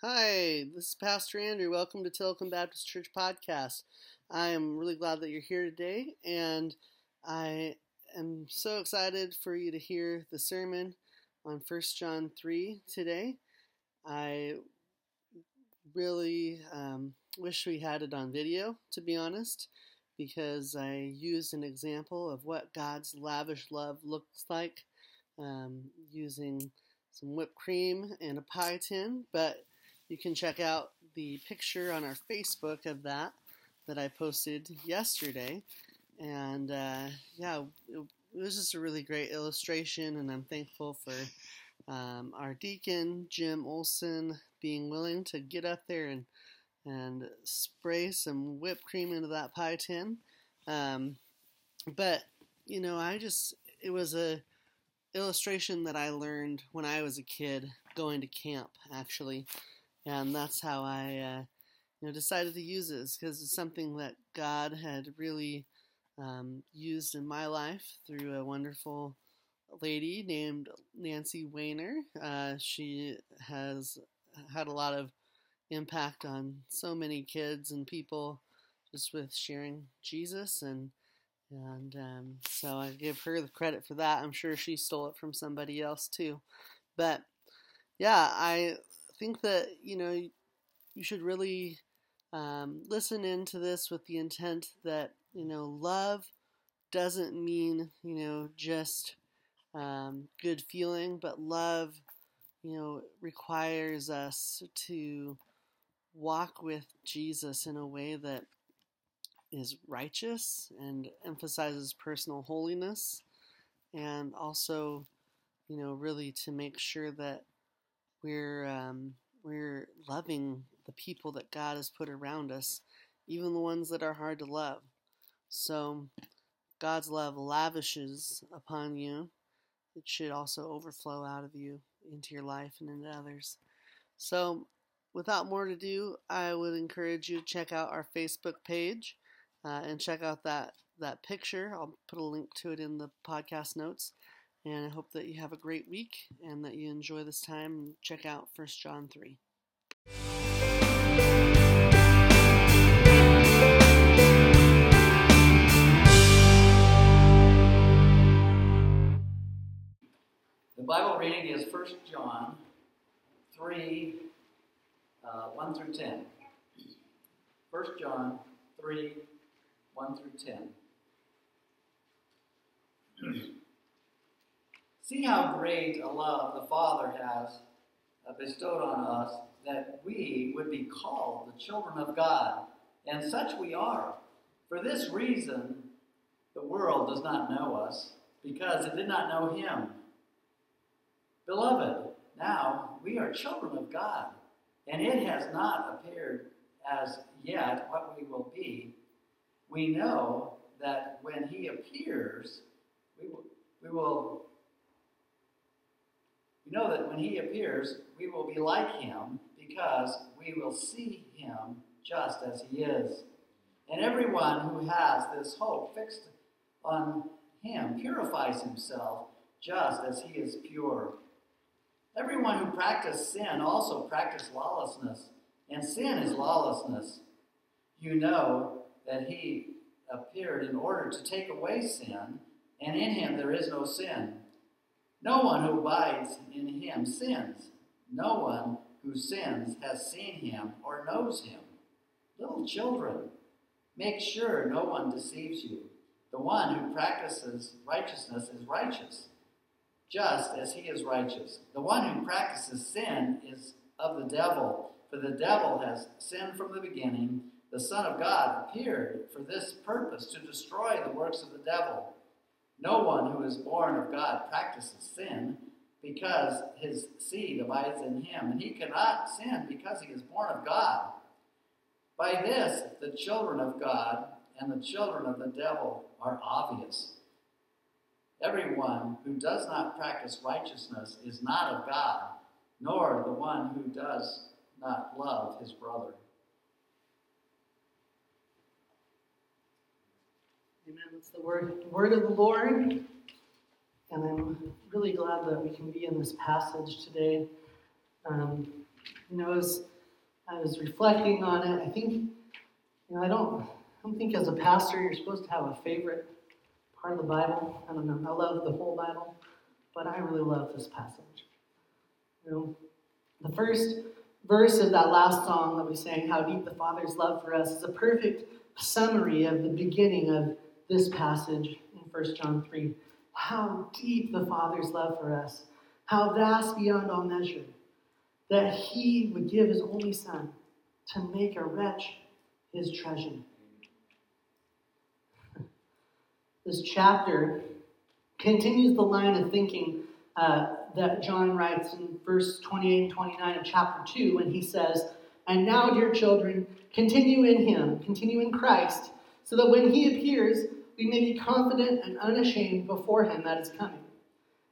Hi, this is Pastor Andrew. Welcome to Tilcomb Baptist Church Podcast. I am really glad that you're here today, and I am so excited for you to hear the sermon on 1 John 3 today. I really um, wish we had it on video, to be honest, because I used an example of what God's lavish love looks like um, using some whipped cream and a pie tin, but you can check out the picture on our Facebook of that that I posted yesterday. And uh, yeah, it, was just a really great illustration, and I'm thankful for um, our deacon, Jim Olson, being willing to get up there and and spray some whipped cream into that pie tin. Um, but you know, I just it was a illustration that I learned when I was a kid going to camp, actually, and that's how I, uh, you know, decided to use this because it's something that God had really um, used in my life through a wonderful lady named Nancy Weiner. Uh, she has had a lot of impact on so many kids and people just with sharing Jesus and and um, so I give her the credit for that. I'm sure she stole it from somebody else too. But yeah, I think that, you know, you should really um, listen into this with the intent that, you know, love doesn't mean, you know, just um, good feeling, but love, you know, requires us to walk with Jesus in a way that is righteous and emphasizes personal holiness, and also, you know, really to make sure that we're um, we're loving the people that God has put around us, even the ones that are hard to love. So, God's love lavishes upon you. It should also overflow out of you into your life and into others. So, without more to do, I would encourage you to check out our Facebook page uh, and check out that that picture. I'll put a link to it in the podcast notes. And I hope that you have a great week and that you enjoy this time and check out 1 John 3. The Bible reading is 1 John 3 uh, 1 through 10. 1 John 3 1 through 10. See how great a love the Father has uh, bestowed on us that we would be called the children of God. And such we are. For this reason, the world does not know us, because it did not know Him. Beloved, now we are children of God, and it has not appeared as yet what we will be we know that when he appears, we will, we will we know that when he appears, we will be like him because we will see him just as he is. And everyone who has this hope fixed on him purifies himself just as he is pure. Everyone who practices sin also practices lawlessness, and sin is lawlessness. You know that he appeared in order to take away sin, and in him there is no sin. No one who abides in him sins. No one who sins has seen him or knows him. Little children, make sure no one deceives you. The one who practices righteousness is righteous, just as he is righteous. The one who practices sin is of the devil, for the devil has sinned from the beginning the Son of God appeared for this purpose to destroy the works of the devil. No one who is born of God practices sin because his seed abides in him, and he cannot sin because he is born of God. By this, the children of God and the children of the devil are obvious. Everyone who does not practice righteousness is not of God, nor the one who does not love his brother. Amen. It's the word, word of the Lord. And I'm really glad that we can be in this passage today. Um, you know, as I was reflecting on it, I think, you know, I don't, I don't think as a pastor you're supposed to have a favorite part of the Bible. I don't know. I love the whole Bible, but I really love this passage. You know, the first verse of that last song that we sang, How Deep the Father's Love for Us, is a perfect summary of the beginning of this passage in 1 John 3. How deep the Father's love for us, how vast beyond all measure, that He would give His only Son to make a wretch His treasure. This chapter continues the line of thinking uh, that John writes in verse 28 and 29 of chapter 2 when he says, And now, dear children, continue in him, continue in Christ, so that when he appears, we may be confident and unashamed before him that is coming.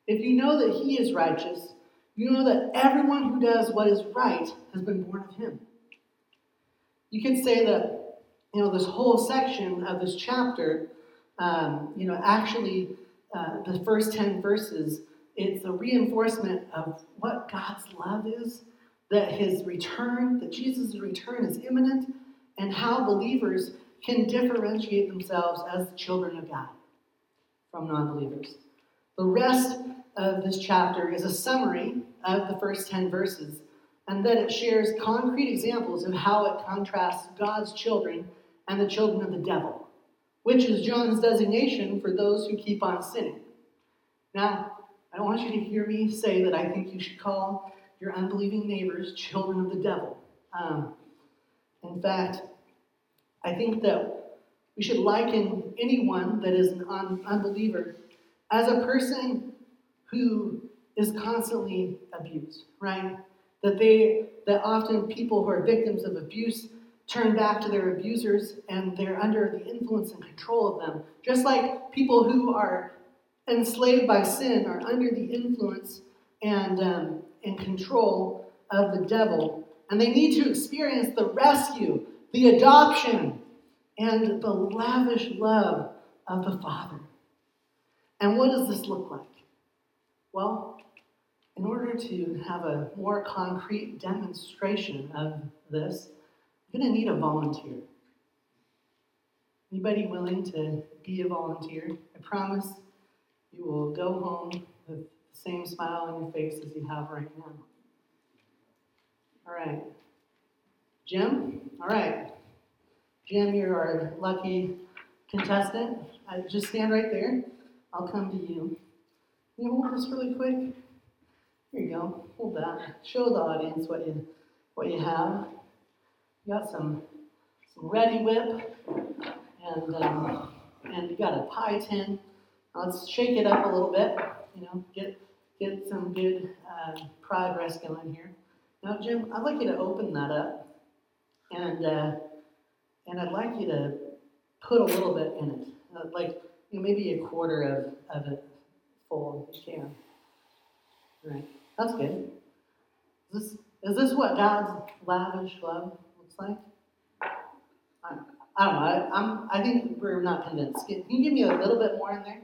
If you know that he is righteous, you know that everyone who does what is right has been born of him. You could say that, you know, this whole section of this chapter, um, you know, actually, uh, the first 10 verses it's a reinforcement of what God's love is, that his return, that Jesus' return is imminent, and how believers can differentiate themselves as the children of God from non believers. The rest of this chapter is a summary of the first 10 verses, and then it shares concrete examples of how it contrasts God's children and the children of the devil, which is John's designation for those who keep on sinning. Now, I don't want you to hear me say that I think you should call your unbelieving neighbors children of the devil. Um, in fact, I think that we should liken anyone that is an un- unbeliever as a person who is constantly abused, right? That they that often people who are victims of abuse turn back to their abusers and they're under the influence and control of them. Just like people who are enslaved by sin are under the influence and, um, and control of the devil. And they need to experience the rescue, the adoption, and the lavish love of the Father. And what does this look like? Well, in order to have a more concrete demonstration of this, you're going to need a volunteer. Anybody willing to be a volunteer? I promise you will go home with the same smile on your face as you have right now. All right. Jim? All right. Jim, you're our lucky contestant. I just stand right there. I'll come to you. Can you hold this really quick? Here you go. Hold that. Show the audience what you what you have. You got some some Reddi-wip and um, and you got a pie tin. Let's shake it up a little bit, you know, get, get some good uh, progress going here. Now, Jim, I'd like you to open that up, and, uh, and I'd like you to put a little bit in it, uh, like you know, maybe a quarter of, of it full if you can. All right, that's good. Is this, is this what God's lavish love looks like? I, I don't know. I, I'm, I think we're not convinced. Can you give me a little bit more in there?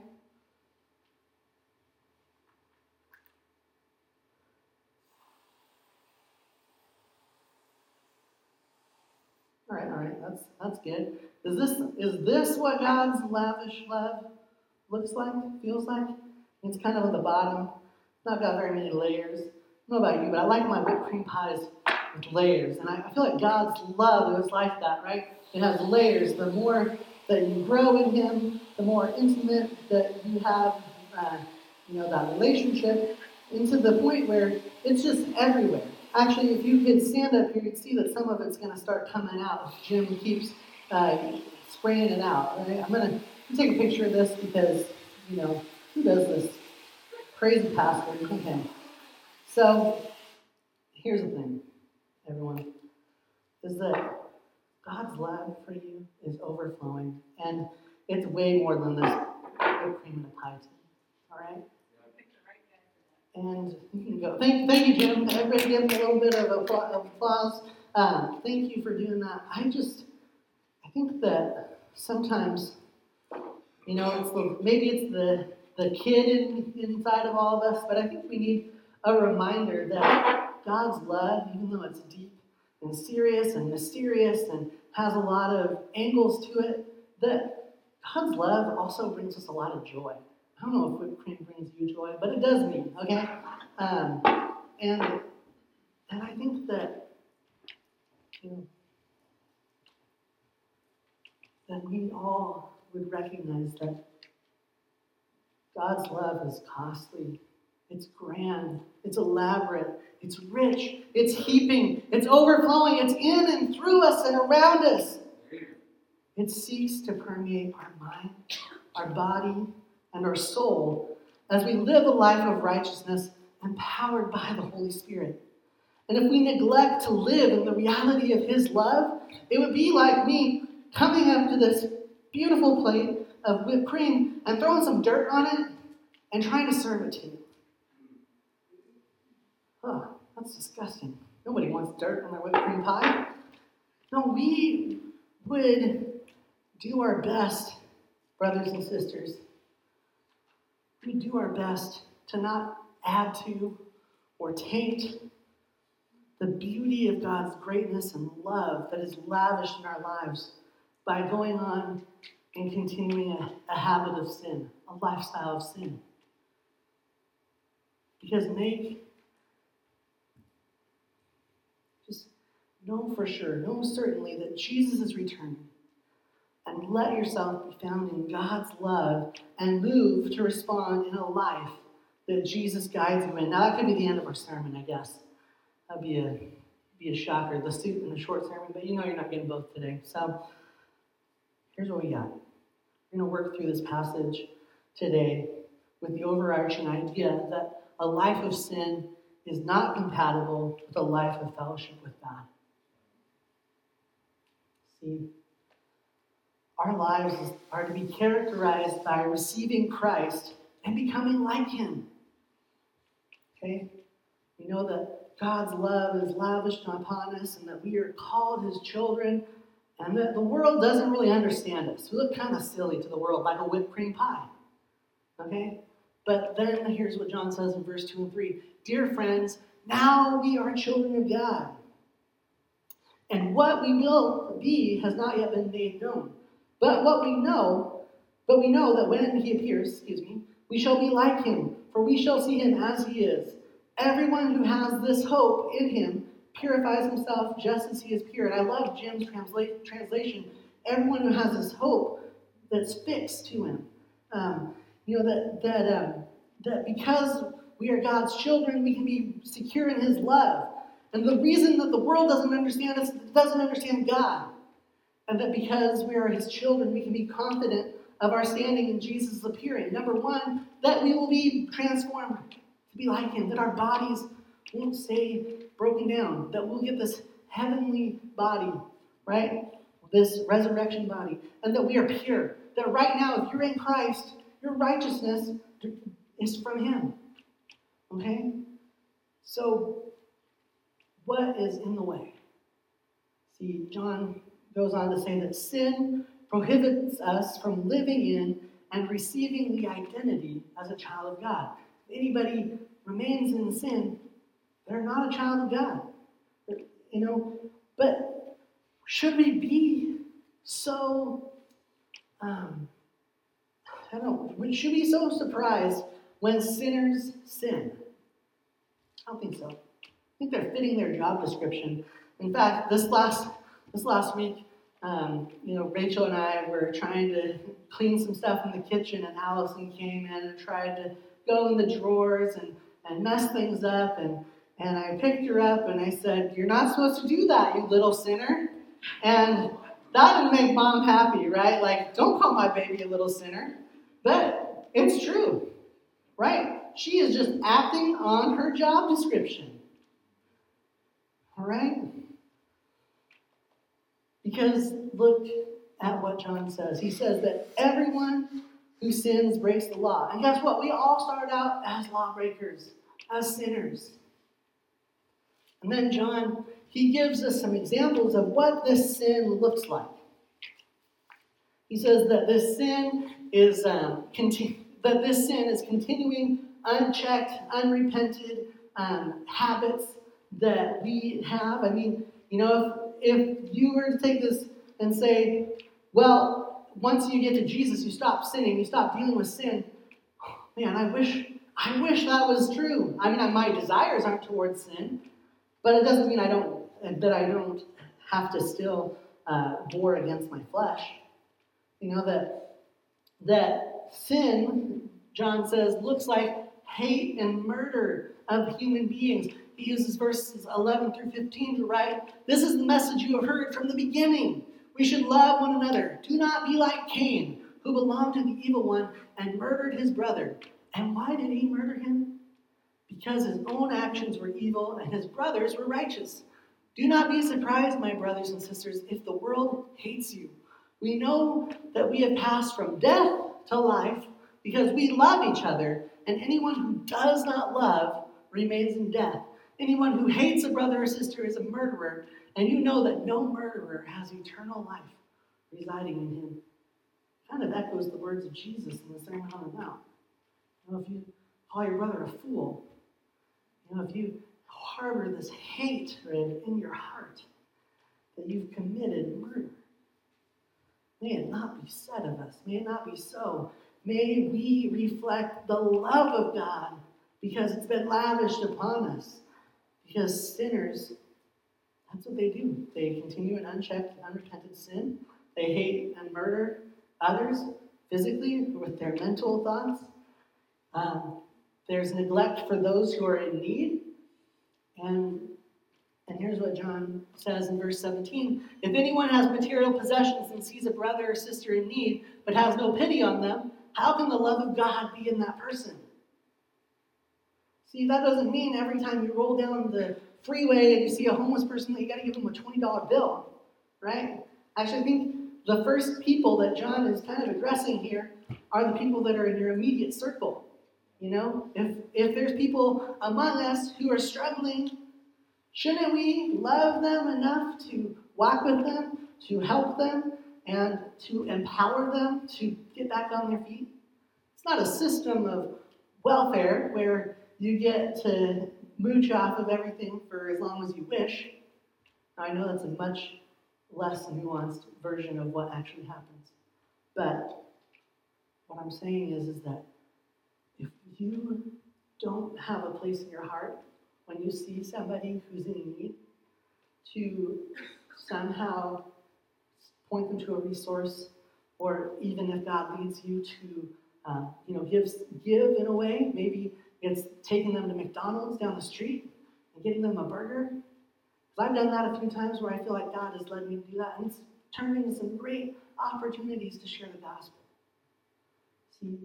All right, all right, that's that's good. Is this is this what God's lavish love looks like, feels like? It's kind of at the bottom. Not got very many layers. I don't know about you, but I like my whipped cream pies with layers. And I, I feel like God's love is like that, right? It has layers. The more that you grow in Him, the more intimate that you have, uh, you know, that relationship, into the point where it's just everywhere. Actually, if you could stand up here, you'd see that some of it's going to start coming out. Jim keeps uh, spraying it out. Right? I'm going to take a picture of this because, you know, who does this? Crazy pastor. Okay. So, here's the thing, everyone, is that God's love for you is overflowing, and it's way more than this cream and a pie tin. All right? And you can go. Thank, thank you, Jim. Everybody give him a little bit of applause. Uh, thank you for doing that. I just, I think that sometimes, you know, it's the, maybe it's the, the kid in, inside of all of us, but I think we need a reminder that God's love, even though it's deep and serious and mysterious and has a lot of angles to it, that God's love also brings us a lot of joy. I don't know if whipped cream brings you joy, but it does me, okay? Um, and, and I think that, you know, that we all would recognize that God's love is costly, it's grand, it's elaborate, it's rich, it's heaping, it's overflowing, it's in and through us and around us. It seeks to permeate our mind, our body, and our soul as we live a life of righteousness empowered by the Holy Spirit. And if we neglect to live in the reality of His love, it would be like me coming up to this beautiful plate of whipped cream and throwing some dirt on it and trying to serve it to you. Oh, that's disgusting. Nobody wants dirt on their whipped cream pie. No, we would do our best, brothers and sisters. We do our best to not add to or taint the beauty of God's greatness and love that is lavished in our lives by going on and continuing a, a habit of sin, a lifestyle of sin. Because make, just know for sure, know certainly that Jesus is returning. And let yourself be found in God's love and move to respond in a life that Jesus guides you in. Now, that could be the end of our sermon, I guess. That'd be a, be a shocker, the suit and the short sermon, but you know you're not getting both today. So, here's what we got. We're going to work through this passage today with the overarching idea that a life of sin is not compatible with a life of fellowship with God. See, our lives are to be characterized by receiving Christ and becoming like Him. Okay? We know that God's love is lavished upon us and that we are called His children and that the world doesn't really understand us. We look kind of silly to the world, like a whipped cream pie. Okay? But then here's what John says in verse 2 and 3 Dear friends, now we are children of God. And what we will be has not yet been made known. But what we know, but we know that when he appears, excuse me, we shall be like him, for we shall see him as he is. Everyone who has this hope in him purifies himself just as he is pure. And I love Jim's transla- translation. Everyone who has this hope that's fixed to him. Um, you know, that, that, um, that because we are God's children, we can be secure in his love. And the reason that the world doesn't understand us, doesn't understand God. And that because we are his children, we can be confident of our standing in Jesus' appearing. Number one, that we will be transformed to be like him, that our bodies won't stay broken down, that we'll get this heavenly body, right? This resurrection body, and that we are pure. That right now, if you're in Christ, your righteousness is from him. Okay? So, what is in the way? See, John goes on to say that sin prohibits us from living in and receiving the identity as a child of God. If anybody remains in sin, they're not a child of God. You know, but should we be so, um, I don't know, should we be so surprised when sinners sin? I don't think so. I think they're fitting their job description. In fact, this last this last week, um, you know, Rachel and I were trying to clean some stuff in the kitchen, and Allison came in and tried to go in the drawers and, and mess things up. And, and I picked her up and I said, You're not supposed to do that, you little sinner. And that didn't make mom happy, right? Like, don't call my baby a little sinner. But it's true, right? She is just acting on her job description. All right? Because look at what John says. He says that everyone who sins breaks the law. And guess what? We all start out as lawbreakers, as sinners. And then John, he gives us some examples of what this sin looks like. He says that this sin is um, conti- that this sin is continuing unchecked, unrepented um, habits that we have. I mean, you know, if, if you were to take this and say, well, once you get to Jesus, you stop sinning, you stop dealing with sin. Man, I wish I wish that was true. I mean, my desires aren't towards sin, but it doesn't mean I don't that I don't have to still uh, war against my flesh. You know that that sin, John says, looks like hate and murder of human beings. He uses verses 11 through 15 to write, This is the message you have heard from the beginning. We should love one another. Do not be like Cain, who belonged to the evil one and murdered his brother. And why did he murder him? Because his own actions were evil and his brothers were righteous. Do not be surprised, my brothers and sisters, if the world hates you. We know that we have passed from death to life because we love each other, and anyone who does not love remains in death. Anyone who hates a brother or sister is a murderer, and you know that no murderer has eternal life residing in him. Kind of echoes the words of Jesus in the Sermon on the Mount. You know, if you call your brother a fool, you know, if you harbor this hatred in your heart, that you've committed murder. May it not be said of us. May it not be so. May we reflect the love of God because it's been lavished upon us. Because sinners, that's what they do. They continue in unchecked, unrepented sin. They hate and murder others physically with their mental thoughts. Um, there's neglect for those who are in need. And, and here's what John says in verse 17 If anyone has material possessions and sees a brother or sister in need, but has no pity on them, how can the love of God be in that person? See, that doesn't mean every time you roll down the freeway and you see a homeless person that you got to give them a $20 bill, right? Actually, I think the first people that John is kind of addressing here are the people that are in your immediate circle. You know, if, if there's people among us who are struggling, shouldn't we love them enough to walk with them, to help them, and to empower them to get back on their feet? It's not a system of welfare where you get to mooch off of everything for as long as you wish. I know that's a much less nuanced version of what actually happens. But what I'm saying is, is that if you don't have a place in your heart when you see somebody who's in need to somehow point them to a resource, or even if God leads you to, uh, you know, give, give in a way, maybe it's taking them to McDonald's down the street and getting them a burger. Because I've done that a few times where I feel like God has led me to do that, and it's turned into some great opportunities to share the gospel. See,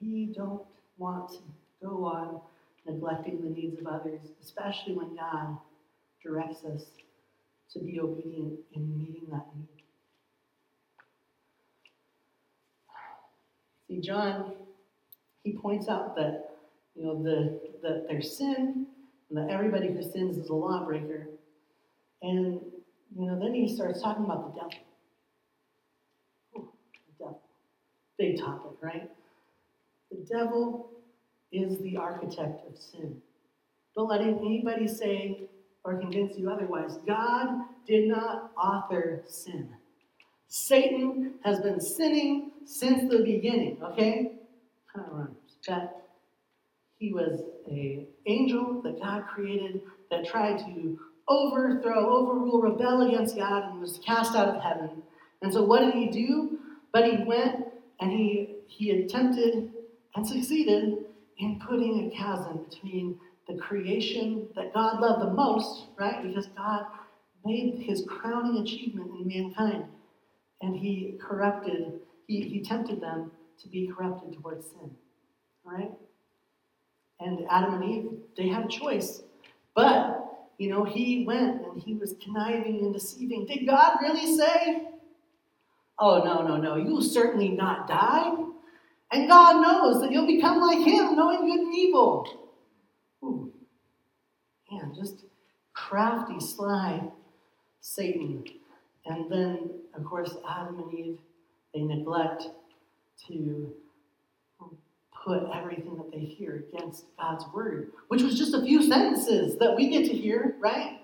we don't want to go on neglecting the needs of others, especially when God directs us to be obedient in meeting that need. See, John, he points out that you know the that there's sin and that everybody who sins is a lawbreaker. And you know, then he starts talking about the devil. Ooh, the devil. Big topic, right? The devil is the architect of sin. Don't let anybody say or convince you otherwise. God did not author sin. Satan has been sinning since the beginning, okay? Kind of rhymes. That he was an angel that God created that tried to overthrow, overrule, rebel against God and was cast out of heaven. And so what did he do? But he went and he he attempted and succeeded in putting a chasm between the creation that God loved the most, right? Because God made his crowning achievement in mankind. And he corrupted, he, he tempted them to be corrupted towards sin. Right? And Adam and Eve, they had a choice. But, you know, he went and he was conniving and deceiving. Did God really say? Oh, no, no, no. You'll certainly not die. And God knows that you'll become like him, knowing good and evil. Ooh. Man, just crafty, sly Satan. And then, of course, Adam and Eve, they neglect to put everything that they hear against God's word, which was just a few sentences that we get to hear, right?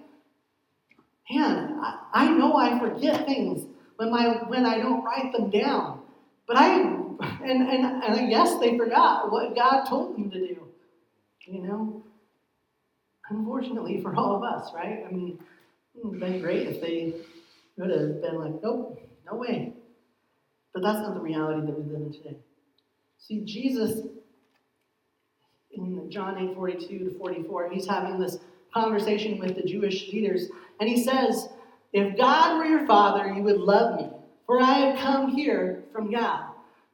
Man, I, I know I forget things when my when I don't write them down. But I and, and and guess they forgot what God told them to do. You know? Unfortunately for all of us, right? I mean, it would have been great if they would have been like, nope, no way. But that's not the reality that we live in today. See, Jesus in John 8 42 to 44, he's having this conversation with the Jewish leaders, and he says, If God were your father, you would love me, for I have come here from God.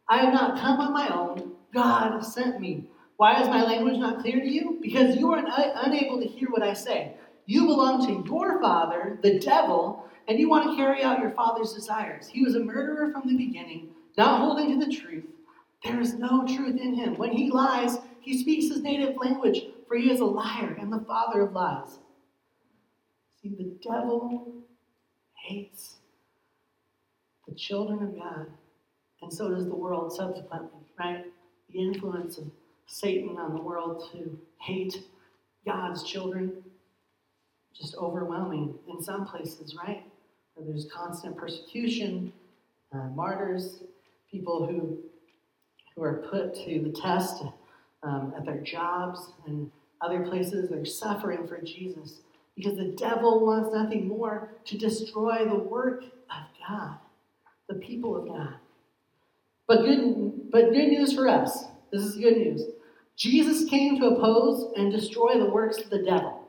I have not come on my own, God sent me. Why is my language not clear to you? Because you are un- unable to hear what I say. You belong to your father, the devil, and you want to carry out your father's desires. He was a murderer from the beginning, not holding to the truth. There is no truth in him. When he lies, he speaks his native language, for he is a liar and the father of lies. See, the devil hates the children of God, and so does the world subsequently, right? The influence of Satan on the world to hate God's children, just overwhelming in some places, right? Where there's constant persecution, uh, martyrs, people who who are put to the test um, at their jobs and other places. They're suffering for Jesus because the devil wants nothing more to destroy the work of God, the people of God. But good, but good news for us. This is good news. Jesus came to oppose and destroy the works of the devil.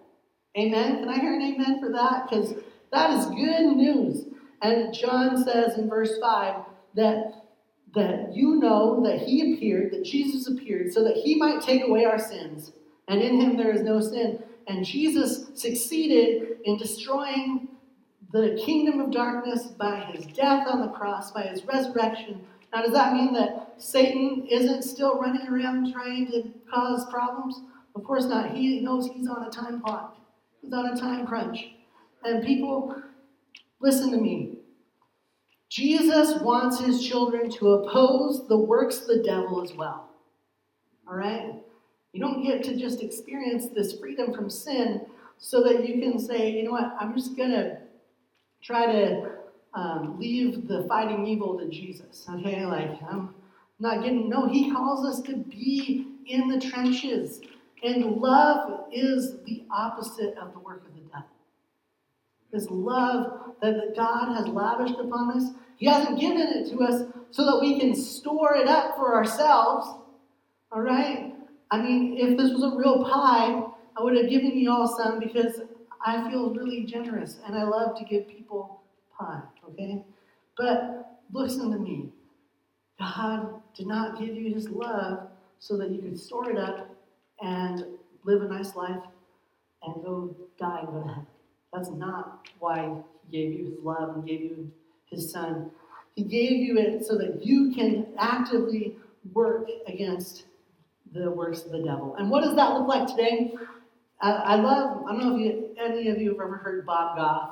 Amen. Can I hear an amen for that? Because that is good news. And John says in verse 5 that that you know that he appeared, that Jesus appeared, so that he might take away our sins. And in him there is no sin. And Jesus succeeded in destroying the kingdom of darkness by his death on the cross, by his resurrection. Now, does that mean that Satan isn't still running around trying to cause problems? Of course not. He knows he's on a time clock, he's on a time crunch. And people, listen to me. Jesus wants his children to oppose the works of the devil as well. All right? You don't get to just experience this freedom from sin so that you can say, you know what, I'm just going to try to um, leave the fighting evil to Jesus. Okay? Like, I'm not getting, no, he calls us to be in the trenches. And love is the opposite of the work of This love that God has lavished upon us he hasn't given it to us so that we can store it up for ourselves. All right? I mean, if this was a real pie, I would have given you all some because I feel really generous and I love to give people pie, okay? But listen to me. God did not give you his love so that you could store it up and live a nice life and go die and go to heaven. That's not why he gave you his love and gave you his son. He gave you it so that you can actively work against the works of the devil. And what does that look like today? I, love, I don't know if you, any of you have ever heard Bob Goff,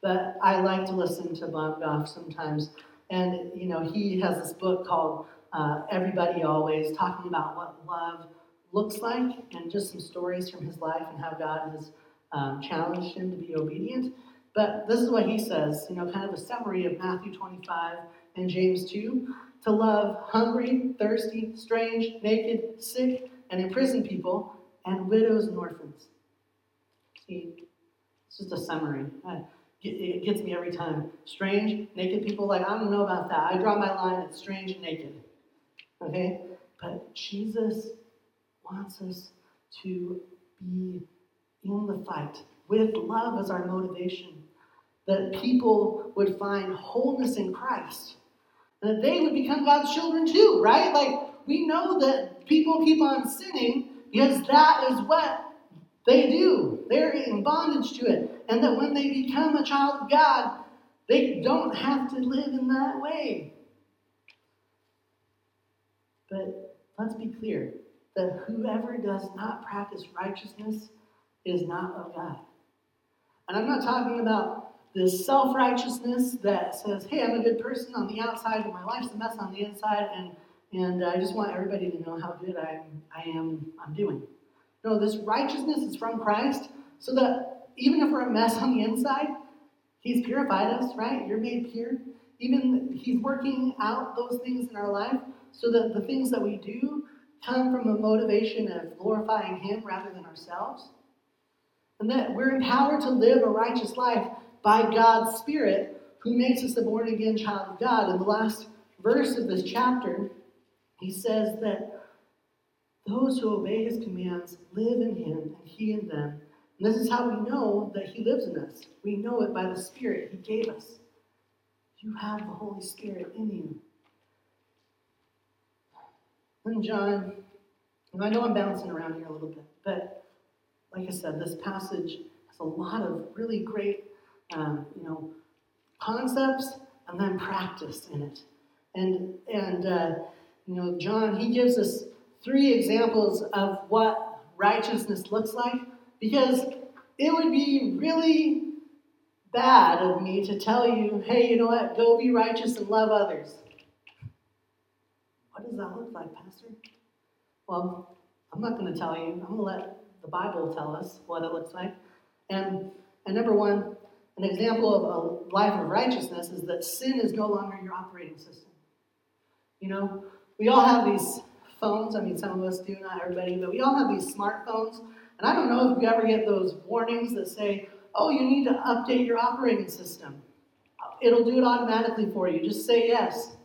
but I like to listen to Bob Goff sometimes. And, you know, he has this book called uh, Everybody Always, talking about what love looks like and just some stories from his life and how God has um, challenged him to be obedient. But this is what he says, you know, kind of a summary of Matthew 25 and James 2 to love hungry, thirsty, strange, naked, sick, and imprisoned people, and widows and orphans. See, it's just a summary. It gets me every time. Strange, naked people, like, I don't know about that. I draw my line at strange and naked. Okay? But Jesus wants us to be in the fight with love as our motivation that people would find wholeness in Christ. And that they would become God's children too, right? Like, we know that people keep on sinning because that is what they do. They're in bondage to it. And that when they become a child of God, they don't have to live in that way. But let's be clear that whoever does not practice righteousness is not of God. And I'm not talking about this self righteousness that says, hey, I'm a good person on the outside, but my life's a mess on the inside, and, and I just want everybody to know how good I'm, I am I'm doing. No, this righteousness is from Christ, so that even if we're a mess on the inside, He's purified us, right? You're made pure. Even He's working out those things in our life so that the things that we do come from a motivation of glorifying Him rather than ourselves. And that we're empowered to live a righteous life by God's Spirit who makes us a born again child of God. In the last verse of this chapter, he says that those who obey his commands live in him and he in them. And this is how we know that he lives in us. We know it by the Spirit he gave us. You have the Holy Spirit in you. And John, and I know I'm bouncing around here a little bit, but like I said, this passage has a lot of really great, um, you know, concepts and then practice in it. And and uh, you know, John he gives us three examples of what righteousness looks like because it would be really bad of me to tell you, hey, you know what, go be righteous and love others. What does that look like, Pastor? Well, I'm not going to tell you. I'm going to let the Bible tell us what it looks like. And, and number one, an example of a life of righteousness is that sin is no longer your operating system. You know, we all have these phones. I mean, some of us do, not everybody, but we all have these smartphones. And I don't know if you ever get those warnings that say, oh, you need to update your operating system. It'll do it automatically for you. Just say yes.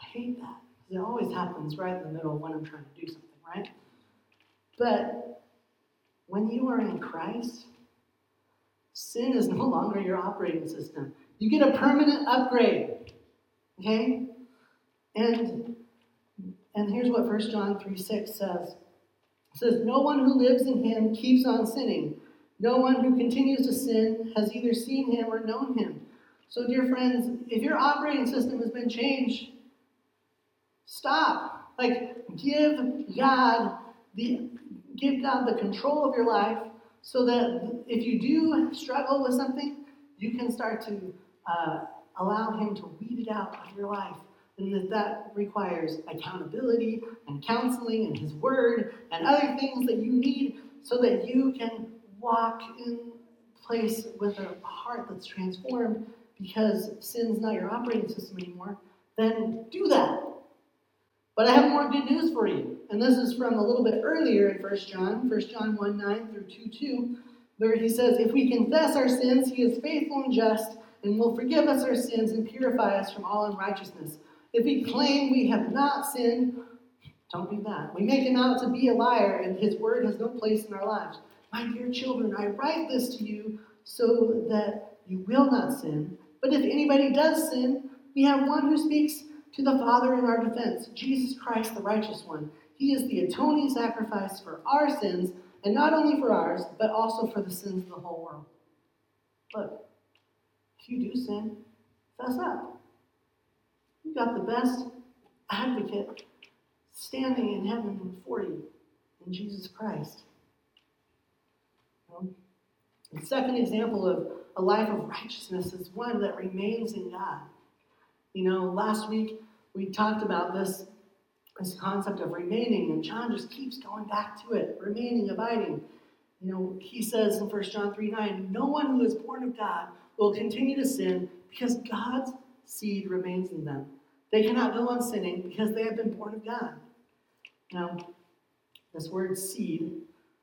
I hate that. It always happens right in the middle when I'm trying to do something, right? But when you are in Christ, sin is no longer your operating system. You get a permanent upgrade. Okay? And and here's what 1 John 3 6 says. It says, No one who lives in him keeps on sinning. No one who continues to sin has either seen him or known him. So, dear friends, if your operating system has been changed, stop. Like, give God the give God the control of your life so that if you do struggle with something, you can start to uh, allow Him to weed it out of your life. And that that requires accountability and counseling and His Word and other things that you need so that you can walk in place with a heart that's transformed because sin's not your operating system anymore, then do that. But I have more good news for you. And this is from a little bit earlier in 1 John, 1 John 1 9 through 2 2, where he says, If we confess our sins, he is faithful and just and will forgive us our sins and purify us from all unrighteousness. If we claim we have not sinned, don't do that. We make him out to be a liar, and his word has no place in our lives. My dear children, I write this to you so that you will not sin. But if anybody does sin, we have one who speaks to the Father in our defense, Jesus Christ, the righteous one. He is the atoning sacrifice for our sins, and not only for ours, but also for the sins of the whole world. Look, if you do sin, fess up. You've got the best advocate standing in heaven for you in Jesus Christ. The second example of a life of righteousness is one that remains in God. You know, last week we talked about this, this concept of remaining, and John just keeps going back to it remaining, abiding. You know, he says in 1 John 3 9, no one who is born of God will continue to sin because God's seed remains in them. They cannot go on sinning because they have been born of God. Now, this word seed,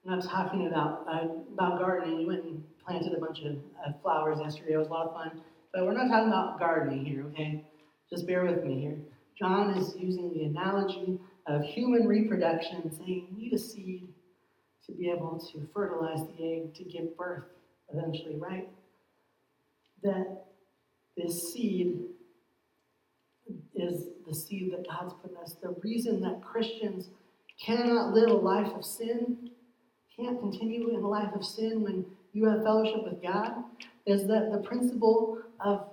I'm not talking about uh, about gardening. You went and planted a bunch of uh, flowers yesterday. It was a lot of fun. But we're not talking about gardening here, okay? Just bear with me here. John is using the analogy of human reproduction, saying you need a seed to be able to fertilize the egg to give birth eventually, right? That this seed is the seed that God's put in us. The reason that Christians cannot live a life of sin, can't continue in a life of sin when you have fellowship with God, is that the principle of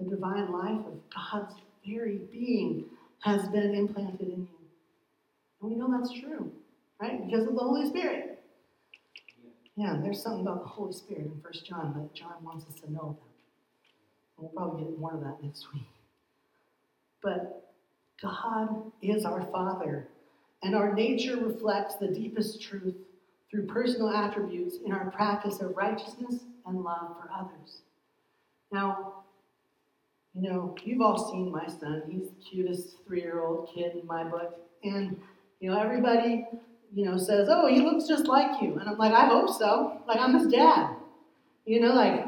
the divine life of God's very being has been implanted in you. And we know that's true, right? Because of the Holy Spirit. Yeah, there's something about the Holy Spirit in 1 John that John wants us to know about. We'll probably get more of that next week. But God is our Father, and our nature reflects the deepest truth through personal attributes in our practice of righteousness and love for others. Now, you know, you've all seen my son. He's the cutest three year old kid in my book. And, you know, everybody, you know, says, oh, he looks just like you. And I'm like, I hope so. Like, I'm his dad. You know, like,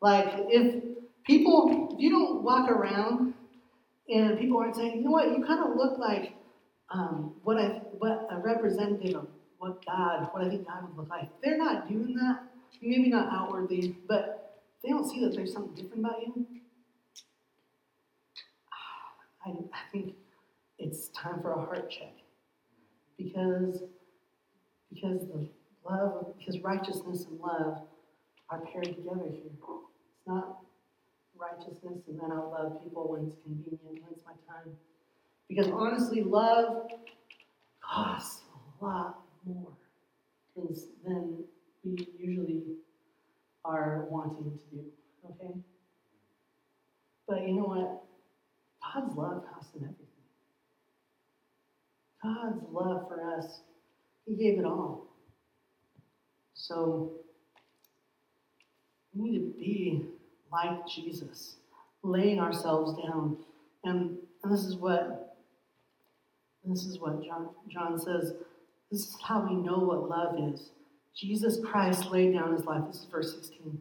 like if people, if you don't walk around and people aren't saying, you know what, you kind of look like um, what I, what a representative of what God, what I think God would look like. They're not doing that. Maybe not outwardly, but they don't see that there's something different about you. I, I think it's time for a heart check because because the love, because righteousness and love are paired together here. It's not righteousness and then I'll love people when it's convenient, when it's my time. Because honestly, love costs a lot more than, than we usually are wanting to do. Okay? But you know what? God's love costs him everything. God's love for us, He gave it all. So we need to be like Jesus, laying ourselves down. And, and this is what this is what John, John says. This is how we know what love is. Jesus Christ laid down his life. This is verse 16.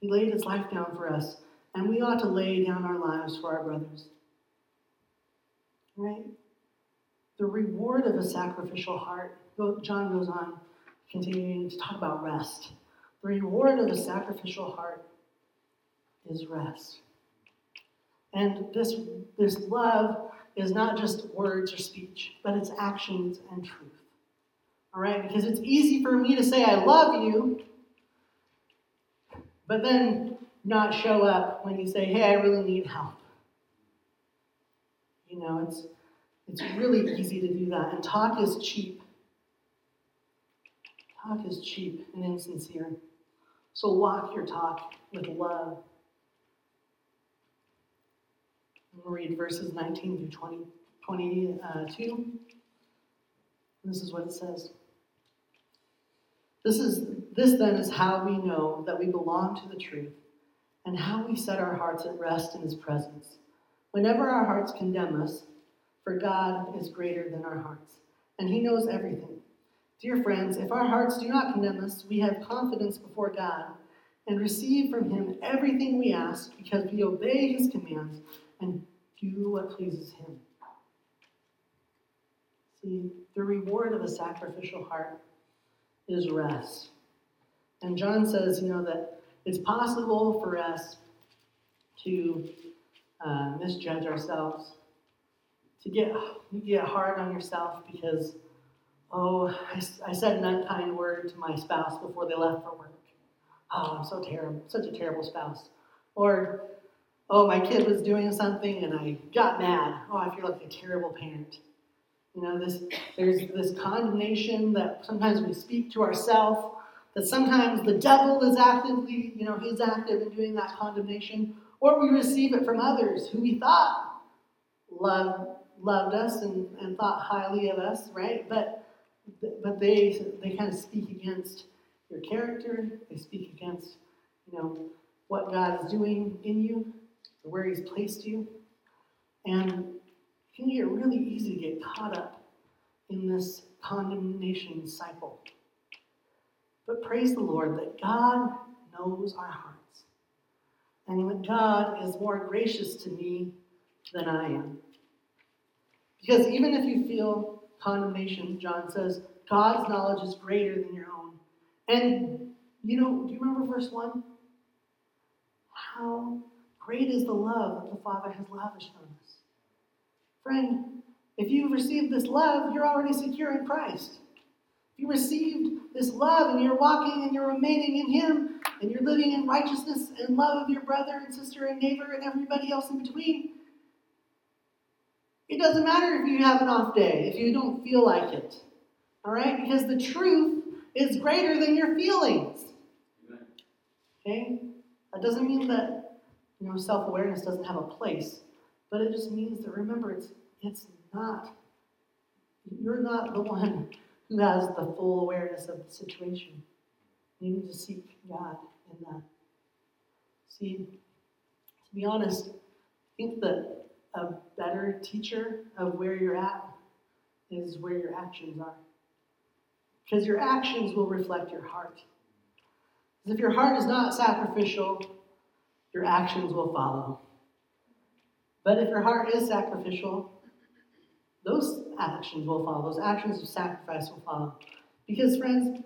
He laid his life down for us, and we ought to lay down our lives for our brothers. Right? The reward of a sacrificial heart, John goes on continuing to talk about rest. The reward of a sacrificial heart is rest. And this, this love is not just words or speech, but it's actions and truth. All right? Because it's easy for me to say, I love you, but then not show up when you say, hey, I really need help. You know, it's, it's really easy to do that. And talk is cheap. Talk is cheap and insincere. So walk your talk with love. We'll read verses 19 through 20, 22. This is what it says. This is this then is how we know that we belong to the truth and how we set our hearts at rest in his presence. Whenever our hearts condemn us, for God is greater than our hearts, and he knows everything. Dear friends, if our hearts do not condemn us, we have confidence before God and receive from him everything we ask because we obey his commands and do what pleases him. See, the reward of a sacrificial heart is rest. And John says, you know, that it's possible for us to uh, misjudge ourselves, to get you get hard on yourself because, oh, I, I said an unkind word to my spouse before they left for work. Oh, I'm so terrible, such a terrible spouse. Or, oh, my kid was doing something and I got mad. Oh, I feel like a terrible parent. You know, this there's this condemnation that sometimes we speak to ourselves, that sometimes the devil is actively, you know, he's active in doing that condemnation, or we receive it from others who we thought loved loved us and, and thought highly of us, right? But but they they kind of speak against your character, they speak against, you know, what God is doing in you, where He's placed you. And it can get really easy to get caught up in this condemnation cycle. But praise the Lord that God knows our hearts. And God is more gracious to me than I am. Because even if you feel condemnation, John says, God's knowledge is greater than your own. And, you know, do you remember verse 1? How great is the love that the Father has lavished on us. Friend, if you've received this love, you're already secure in Christ. If you received this love and you're walking and you're remaining in Him and you're living in righteousness and love of your brother and sister and neighbor and everybody else in between, it doesn't matter if you have an off day, if you don't feel like it. All right? Because the truth is greater than your feelings. Okay? That doesn't mean that you know self-awareness doesn't have a place. But it just means that remember, it's it's not you're not the one who has the full awareness of the situation. You need to seek God in that. See, to be honest, I think that a better teacher of where you're at is where your actions are. Because your actions will reflect your heart. Because if your heart is not sacrificial, your actions will follow. But if your heart is sacrificial, those actions will follow. Those actions of sacrifice will follow. Because, friends,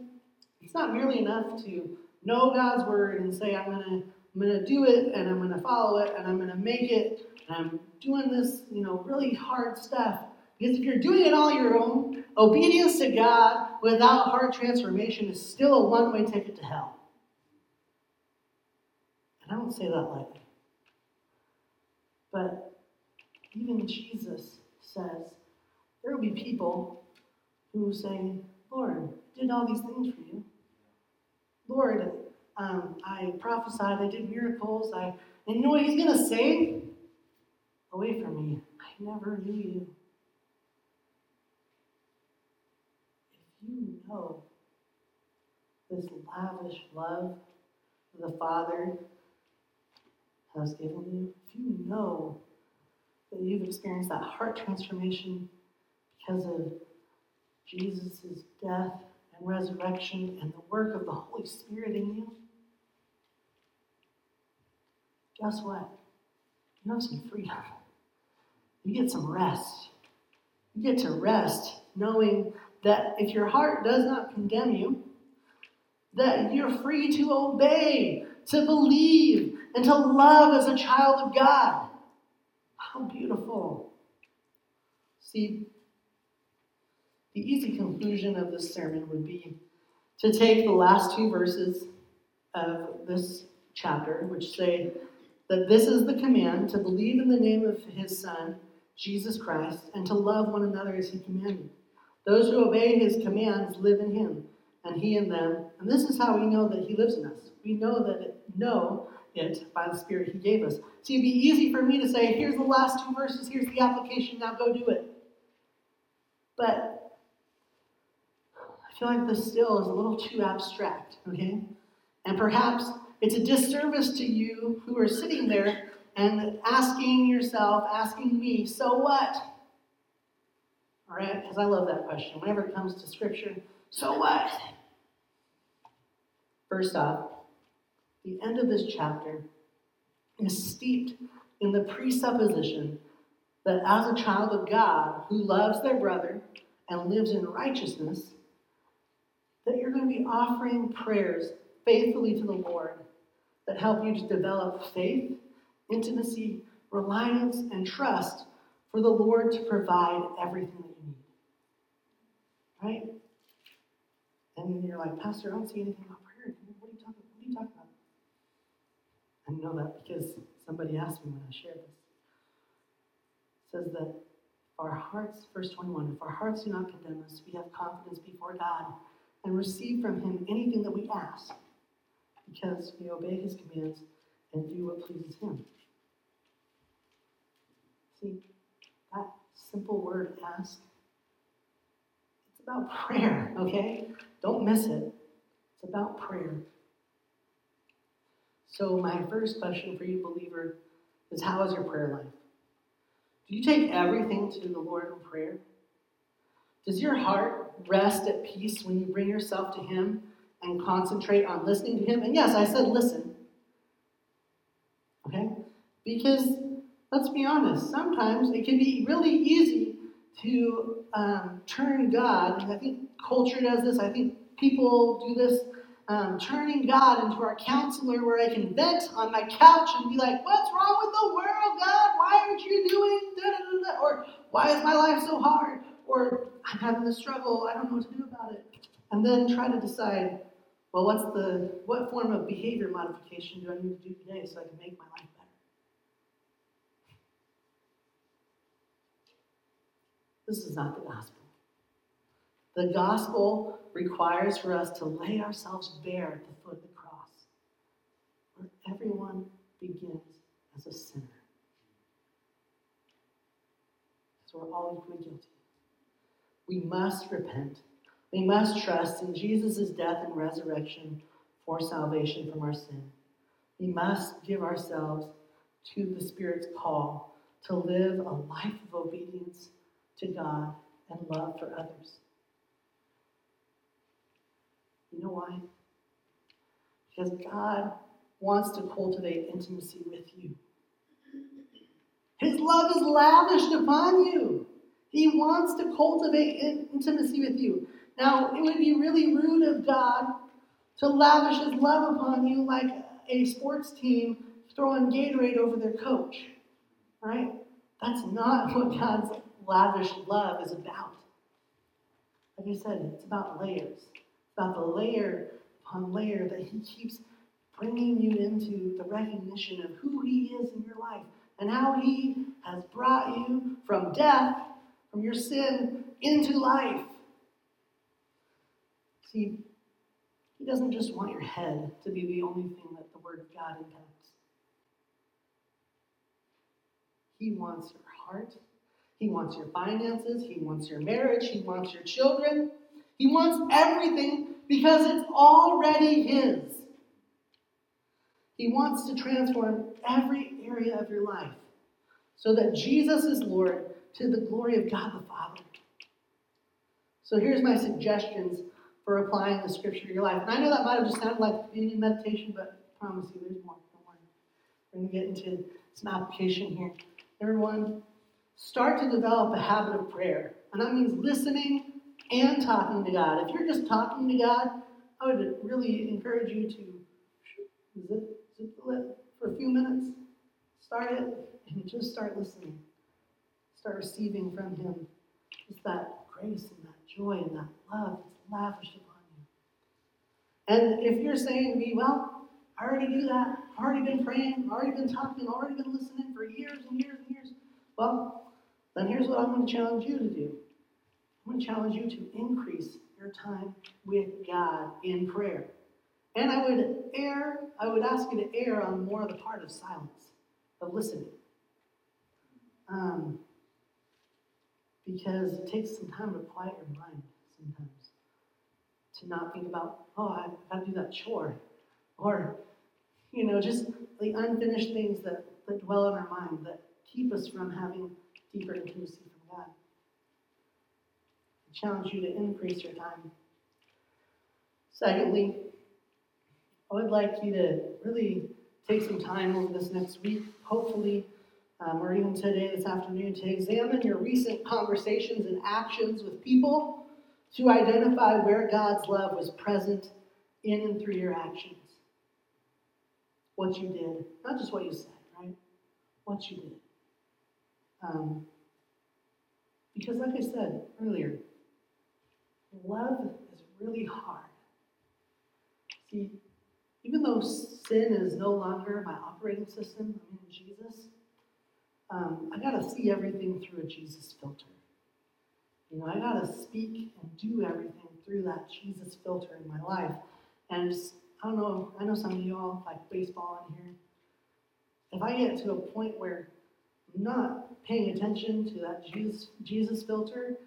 it's not merely enough to know God's word and say, I'm going to I'm to do it and I'm going to follow it and I'm going to make it and I'm doing this, you know, really hard stuff. Because if you're doing it all your own, obedience to God without heart transformation is still a one way ticket to hell. And I don't say that lightly. But even Jesus says, there will be people who say, Lord, I did all these things for. Lord, um, I prophesied, I did miracles, I you know what he's gonna say? Away from me. I never knew you. If you know this lavish love the Father has given you, if you know that you've experienced that heart transformation because of Jesus' death and resurrection and the work of the Holy Spirit in you, guess what? You have some freedom. You get some rest. You get to rest knowing that if your heart does not condemn you, that you're free to obey, to believe, and to love as a child of God. How beautiful. See, the easy conclusion of this sermon would be to take the last two verses of this chapter, which say that this is the command to believe in the name of his Son, Jesus Christ, and to love one another as he commanded. Those who obey his commands live in him, and he in them. And this is how we know that he lives in us. We know that it, know it by the Spirit he gave us. See, it'd be easy for me to say, here's the last two verses, here's the application, now go do it. But I feel like this still is a little too abstract, okay? And perhaps it's a disservice to you who are sitting there and asking yourself, asking me, so what? All right, because I love that question. Whenever it comes to Scripture, so what? First off, the end of this chapter is steeped in the presupposition that as a child of God who loves their brother and lives in righteousness, that you're going to be offering prayers faithfully to the Lord that help you to develop faith, intimacy, reliance, and trust for the Lord to provide everything that you need. Right? And you're like, Pastor, I don't see anything about prayer. What are you talking, what are you talking about? I know that because somebody asked me when I shared this. It says that our hearts, verse 21, if our hearts do not condemn us, we have confidence before God and receive from him anything that we ask because we obey his commands and do what pleases him. See, that simple word ask, it's about prayer, okay? Don't miss it. It's about prayer. So, my first question for you, believer, is how is your prayer life? Do you take everything to the Lord in prayer? Does your heart rest at peace when you bring yourself to Him and concentrate on listening to Him? And yes, I said listen. Okay? Because let's be honest, sometimes it can be really easy to um, turn God, I think culture does this, I think people do this, um, turning God into our counselor where I can vent on my couch and be like, What's wrong with the world, God? Why aren't you doing da da da? Or why is my life so hard? Or I'm having a struggle, I don't know what to do about it. And then try to decide, well, what's the what form of behavior modification do I need to do today so I can make my life better? This is not the gospel. The gospel requires for us to lay ourselves bare at the foot of the cross, where everyone begins as a sinner. Because we're equally guilty. We must repent. We must trust in Jesus' death and resurrection for salvation from our sin. We must give ourselves to the Spirit's call to live a life of obedience to God and love for others. You know why? Because God wants to cultivate intimacy with you. His love is lavished upon you. He wants to cultivate intimacy with you. Now, it would be really rude of God to lavish his love upon you like a sports team throwing Gatorade over their coach, right? That's not what God's lavish love is about. Like I said, it's about layers. It's about the layer upon layer that He keeps bringing you into the recognition of who He is in your life and how He has brought you from death, from your sin, into life. See, He doesn't just want your head to be the only thing that the Word of God impacts. He wants your heart. He wants your finances. He wants your marriage. He wants your children. He wants everything because it's already His. He wants to transform every area of your life so that Jesus is Lord to the glory of God the Father. So here's my suggestions for applying the scripture to your life. And I know that might have just sounded like communion meditation, but I promise you there's more. Don't worry. We're going to get into some application here. Everyone, start to develop a habit of prayer. And that means listening and talking to God. If you're just talking to God, I would really encourage you to zip, zip the lip for a few minutes. Start it and just start listening. Start receiving from Him. It's that grace and that joy and that love that's lavished upon you. And if you're saying to me, well, I already do that. I've already been praying, I've already been talking, I've already been listening for years and years and years. Well, then here's what I'm going to challenge you to do. I'm going to challenge you to increase your time with God in prayer. And I would err, I would ask you to err on more of the part of silence, of listening. Um, because it takes some time to quiet your mind sometimes. To not think about, oh, I've got to do that chore. Or you know, just the unfinished things that, that dwell in our mind that keep us from having deeper intimacy from God. I challenge you to increase your time. Secondly, I would like you to really take some time over this next week, hopefully, um, or even today, this afternoon, to examine your recent conversations and actions with people to identify where God's love was present in and through your actions what you did, not just what you said, right? What you did. Um, because, like I said earlier, love is really hard. See, even though sin is no longer my operating system, um, I got to see everything through a Jesus filter. You know, I got to speak and do everything through that Jesus filter in my life. And I don't know, I know some of you all like baseball in here. If I get to a point where I'm not paying attention to that Jesus, Jesus filter,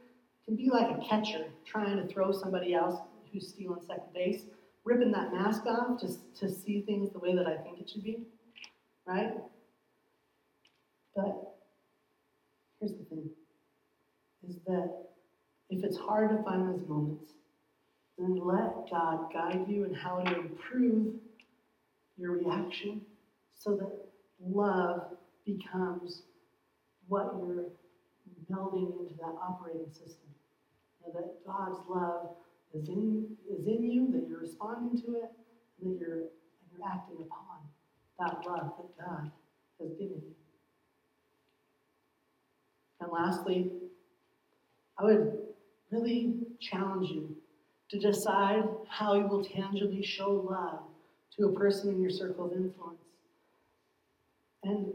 can be like a catcher trying to throw somebody else who's stealing second base, ripping that mask off to, to see things the way that I think it should be, right? But here's the thing is that if it's hard to find those moments, then let God guide you in how to improve your reaction so that love becomes what you're building into that operating system. And that God's love is in, is in you, that you're responding to it, and that you're, and you're acting upon that love that God has given you. And lastly, I would really challenge you to decide how you will tangibly show love to a person in your circle of influence. And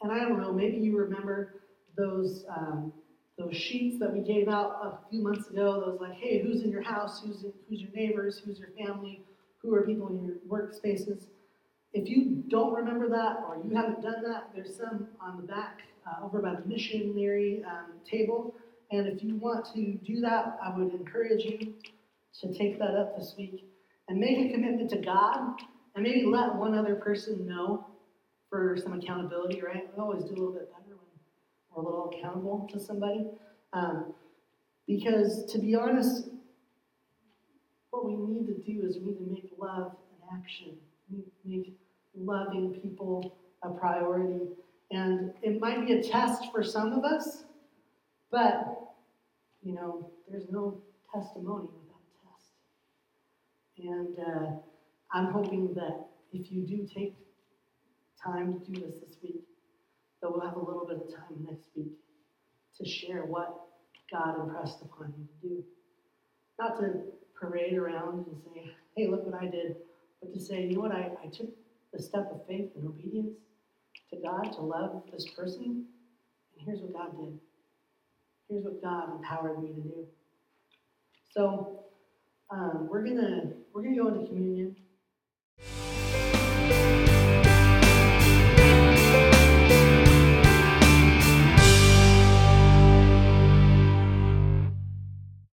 and I don't know, maybe you remember those um, those sheets that we gave out a few months ago. Those like, hey, who's in your house? Who's in, who's your neighbors? Who's your family? Who are people in your workspaces? If you don't remember that or you haven't done that, there's some on the back uh, over by the missionary um, table. And if you want to do that, I would encourage you to take that up this week and make a commitment to God and maybe let one other person know for some accountability, right? We always do a little bit better when we're a little accountable to somebody. Um, because to be honest, what we need to do is we need to make love an action. We need to make loving people a priority. And it might be a test for some of us, but, you know, there's no testimony without a test. And uh, I'm hoping that if you do take time to do this this week, that we'll have a little bit of time next week to share what God impressed upon you to do. Not to parade around and say, hey, look what I did, but to say, you know what, I, I took the step of faith and obedience to God to love this person, and here's what God did. Here's what God empowered me to do. So um, we're gonna we're gonna go into communion.